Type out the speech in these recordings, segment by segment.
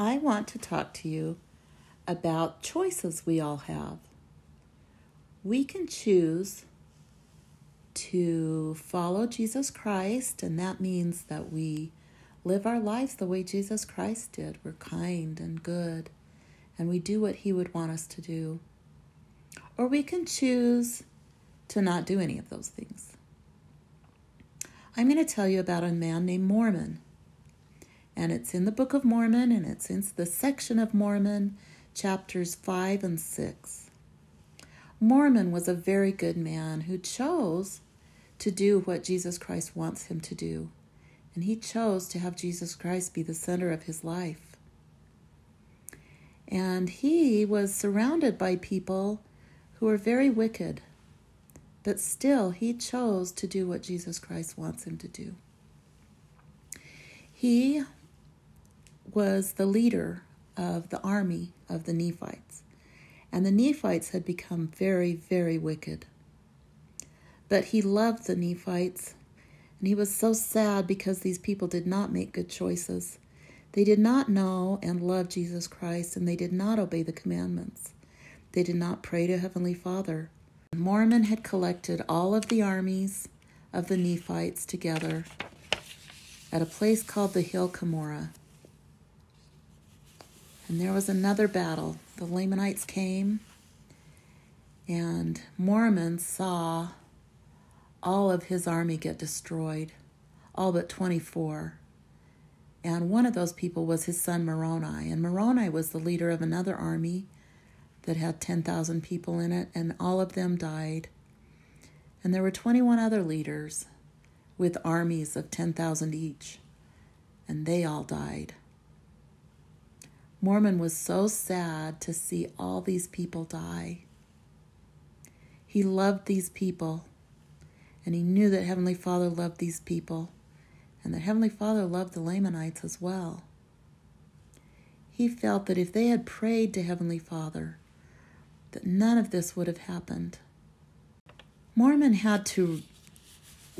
I want to talk to you about choices we all have. We can choose to follow Jesus Christ, and that means that we live our lives the way Jesus Christ did. We're kind and good, and we do what He would want us to do. Or we can choose to not do any of those things. I'm going to tell you about a man named Mormon and it's in the Book of Mormon, and it's in the section of Mormon, chapters 5 and 6. Mormon was a very good man who chose to do what Jesus Christ wants him to do, and he chose to have Jesus Christ be the center of his life. And he was surrounded by people who were very wicked, but still he chose to do what Jesus Christ wants him to do. He was the leader of the army of the Nephites. And the Nephites had become very, very wicked. But he loved the Nephites, and he was so sad because these people did not make good choices. They did not know and love Jesus Christ, and they did not obey the commandments. They did not pray to Heavenly Father. Mormon had collected all of the armies of the Nephites together at a place called the Hill Cumorah. And there was another battle. The Lamanites came, and Mormon saw all of his army get destroyed, all but 24. And one of those people was his son Moroni. And Moroni was the leader of another army that had 10,000 people in it, and all of them died. And there were 21 other leaders with armies of 10,000 each, and they all died. Mormon was so sad to see all these people die. He loved these people, and he knew that Heavenly Father loved these people, and that Heavenly Father loved the Lamanites as well. He felt that if they had prayed to Heavenly Father, that none of this would have happened. Mormon had to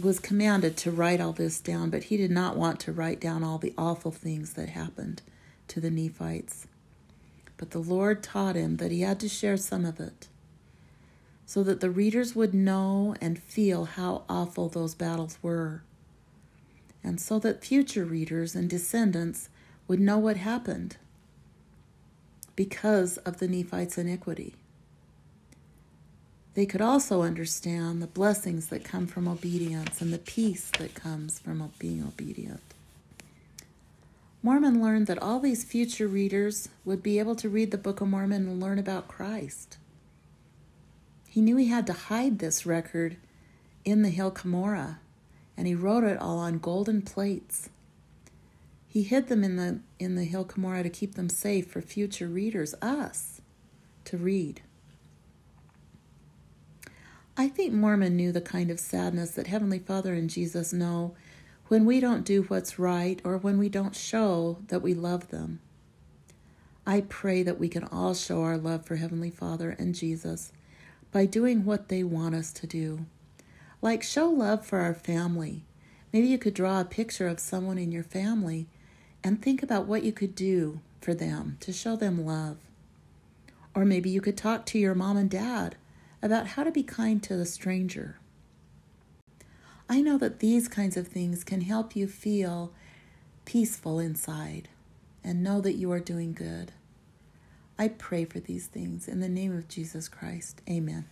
was commanded to write all this down, but he did not want to write down all the awful things that happened to the Nephites. But the Lord taught him that he had to share some of it so that the readers would know and feel how awful those battles were, and so that future readers and descendants would know what happened because of the Nephites' iniquity. They could also understand the blessings that come from obedience and the peace that comes from being obedient. Mormon learned that all these future readers would be able to read the Book of Mormon and learn about Christ. He knew he had to hide this record in the Hill Cumorah, and he wrote it all on golden plates. He hid them in the in the Hill Cumorah to keep them safe for future readers, us, to read. I think Mormon knew the kind of sadness that Heavenly Father and Jesus know when we don't do what's right or when we don't show that we love them. I pray that we can all show our love for Heavenly Father and Jesus by doing what they want us to do. Like show love for our family. Maybe you could draw a picture of someone in your family and think about what you could do for them to show them love. Or maybe you could talk to your mom and dad about how to be kind to a stranger. I know that these kinds of things can help you feel peaceful inside and know that you are doing good. I pray for these things in the name of Jesus Christ. Amen.